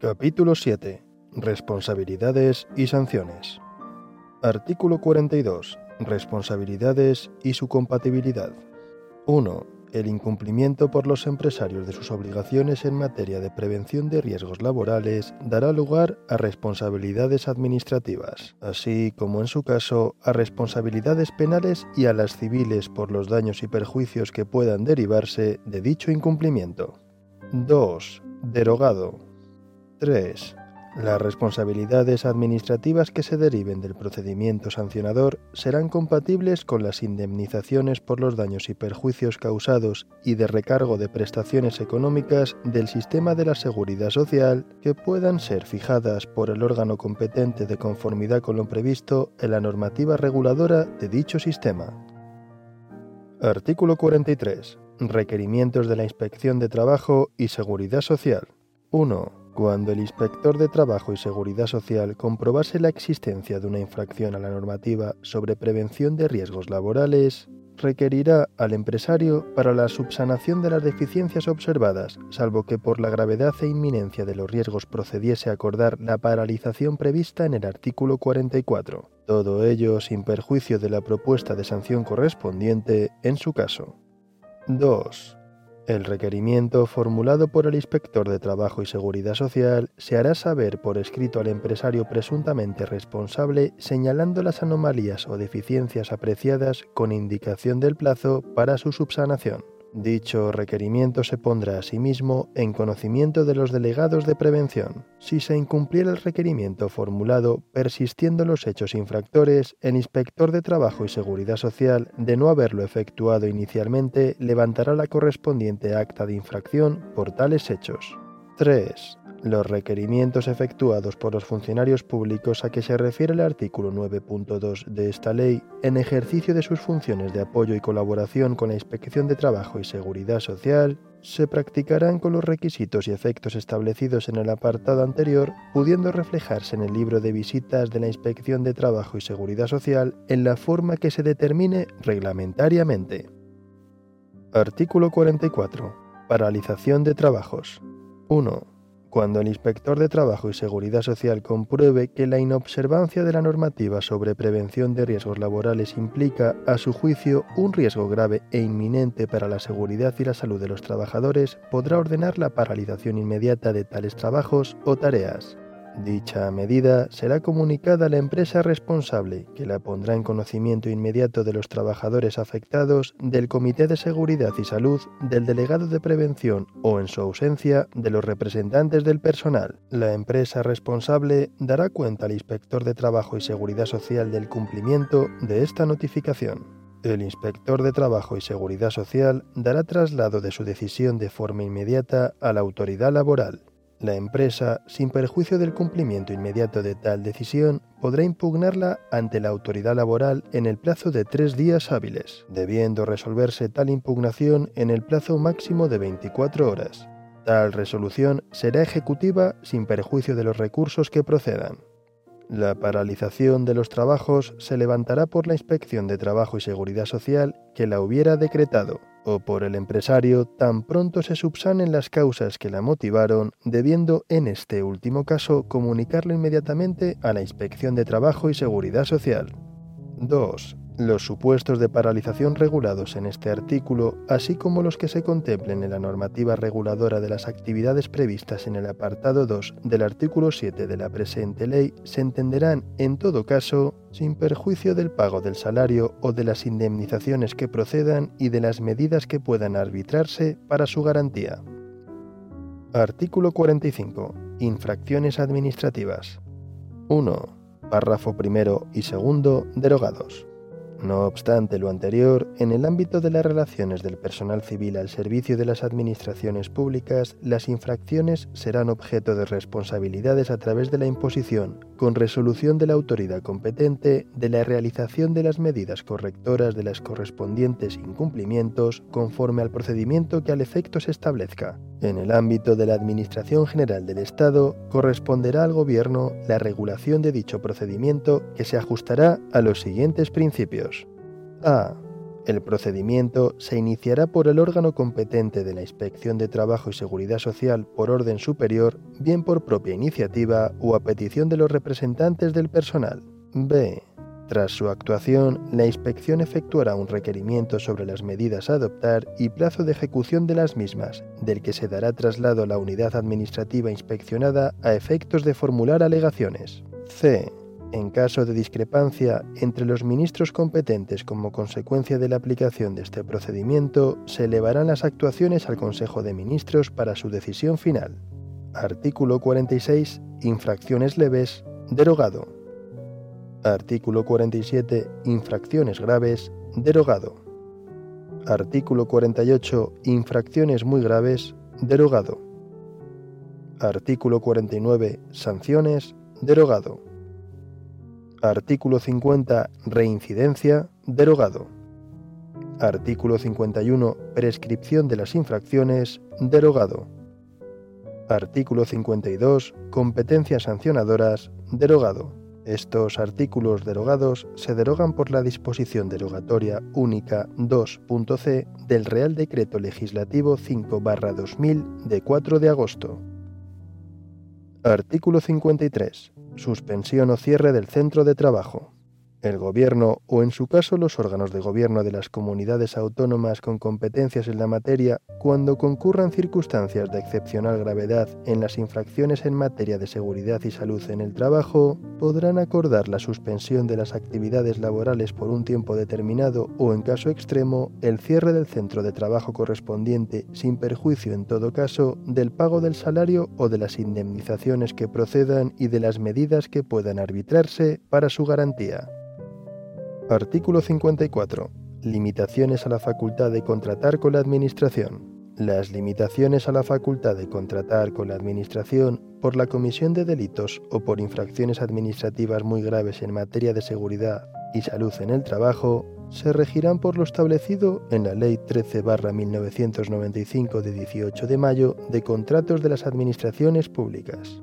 Capítulo 7. Responsabilidades y sanciones. Artículo 42. Responsabilidades y su compatibilidad. 1. El incumplimiento por los empresarios de sus obligaciones en materia de prevención de riesgos laborales dará lugar a responsabilidades administrativas, así como en su caso a responsabilidades penales y a las civiles por los daños y perjuicios que puedan derivarse de dicho incumplimiento. 2. Derogado. 3. Las responsabilidades administrativas que se deriven del procedimiento sancionador serán compatibles con las indemnizaciones por los daños y perjuicios causados y de recargo de prestaciones económicas del sistema de la seguridad social que puedan ser fijadas por el órgano competente de conformidad con lo previsto en la normativa reguladora de dicho sistema. Artículo 43. Requerimientos de la Inspección de Trabajo y Seguridad Social. 1 cuando el inspector de Trabajo y Seguridad Social comprobase la existencia de una infracción a la normativa sobre prevención de riesgos laborales, requerirá al empresario para la subsanación de las deficiencias observadas, salvo que por la gravedad e inminencia de los riesgos procediese a acordar la paralización prevista en el artículo 44. Todo ello sin perjuicio de la propuesta de sanción correspondiente en su caso. 2. El requerimiento formulado por el inspector de Trabajo y Seguridad Social se hará saber por escrito al empresario presuntamente responsable señalando las anomalías o deficiencias apreciadas con indicación del plazo para su subsanación. Dicho requerimiento se pondrá asimismo en conocimiento de los delegados de prevención. Si se incumpliera el requerimiento formulado persistiendo los hechos infractores, el inspector de Trabajo y Seguridad Social, de no haberlo efectuado inicialmente, levantará la correspondiente acta de infracción por tales hechos. 3 los requerimientos efectuados por los funcionarios públicos a que se refiere el artículo 9.2 de esta ley en ejercicio de sus funciones de apoyo y colaboración con la Inspección de Trabajo y Seguridad Social se practicarán con los requisitos y efectos establecidos en el apartado anterior, pudiendo reflejarse en el libro de visitas de la Inspección de Trabajo y Seguridad Social en la forma que se determine reglamentariamente. Artículo 44. Paralización de trabajos. 1 cuando el inspector de Trabajo y Seguridad Social compruebe que la inobservancia de la normativa sobre prevención de riesgos laborales implica, a su juicio, un riesgo grave e inminente para la seguridad y la salud de los trabajadores, podrá ordenar la paralización inmediata de tales trabajos o tareas. Dicha medida será comunicada a la empresa responsable, que la pondrá en conocimiento inmediato de los trabajadores afectados, del Comité de Seguridad y Salud, del delegado de prevención o, en su ausencia, de los representantes del personal. La empresa responsable dará cuenta al inspector de Trabajo y Seguridad Social del cumplimiento de esta notificación. El inspector de Trabajo y Seguridad Social dará traslado de su decisión de forma inmediata a la autoridad laboral. La empresa, sin perjuicio del cumplimiento inmediato de tal decisión, podrá impugnarla ante la autoridad laboral en el plazo de tres días hábiles, debiendo resolverse tal impugnación en el plazo máximo de 24 horas. Tal resolución será ejecutiva sin perjuicio de los recursos que procedan. La paralización de los trabajos se levantará por la Inspección de Trabajo y Seguridad Social que la hubiera decretado, o por el empresario tan pronto se subsanen las causas que la motivaron, debiendo en este último caso comunicarlo inmediatamente a la Inspección de Trabajo y Seguridad Social. 2. Los supuestos de paralización regulados en este artículo, así como los que se contemplen en la normativa reguladora de las actividades previstas en el apartado 2 del artículo 7 de la presente ley, se entenderán, en todo caso, sin perjuicio del pago del salario o de las indemnizaciones que procedan y de las medidas que puedan arbitrarse para su garantía. Artículo 45. Infracciones administrativas. 1. Párrafo primero y segundo derogados. No obstante lo anterior, en el ámbito de las relaciones del personal civil al servicio de las administraciones públicas, las infracciones serán objeto de responsabilidades a través de la imposición, con resolución de la autoridad competente, de la realización de las medidas correctoras de los correspondientes incumplimientos conforme al procedimiento que al efecto se establezca. En el ámbito de la Administración General del Estado, corresponderá al Gobierno la regulación de dicho procedimiento que se ajustará a los siguientes principios. A. El procedimiento se iniciará por el órgano competente de la Inspección de Trabajo y Seguridad Social por orden superior, bien por propia iniciativa o a petición de los representantes del personal. B. Tras su actuación, la inspección efectuará un requerimiento sobre las medidas a adoptar y plazo de ejecución de las mismas, del que se dará traslado a la unidad administrativa inspeccionada a efectos de formular alegaciones. C. En caso de discrepancia entre los ministros competentes como consecuencia de la aplicación de este procedimiento, se elevarán las actuaciones al Consejo de Ministros para su decisión final. Artículo 46. Infracciones leves. Derogado. Artículo 47. Infracciones graves. Derogado. Artículo 48. Infracciones muy graves. Derogado. Artículo 49. Sanciones. Derogado. Artículo 50. Reincidencia. Derogado. Artículo 51. Prescripción de las infracciones. Derogado. Artículo 52. Competencias sancionadoras. Derogado. Estos artículos derogados se derogan por la disposición derogatoria única 2.c del Real Decreto Legislativo 5-2000 de 4 de agosto. Artículo 53. Suspensión o cierre del centro de trabajo el Gobierno o en su caso los órganos de gobierno de las comunidades autónomas con competencias en la materia, cuando concurran circunstancias de excepcional gravedad en las infracciones en materia de seguridad y salud en el trabajo, podrán acordar la suspensión de las actividades laborales por un tiempo determinado o, en caso extremo, el cierre del centro de trabajo correspondiente sin perjuicio en todo caso del pago del salario o de las indemnizaciones que procedan y de las medidas que puedan arbitrarse para su garantía. Artículo 54. Limitaciones a la facultad de contratar con la Administración. Las limitaciones a la facultad de contratar con la Administración por la comisión de delitos o por infracciones administrativas muy graves en materia de seguridad y salud en el trabajo se regirán por lo establecido en la Ley 13-1995 de 18 de mayo de contratos de las administraciones públicas.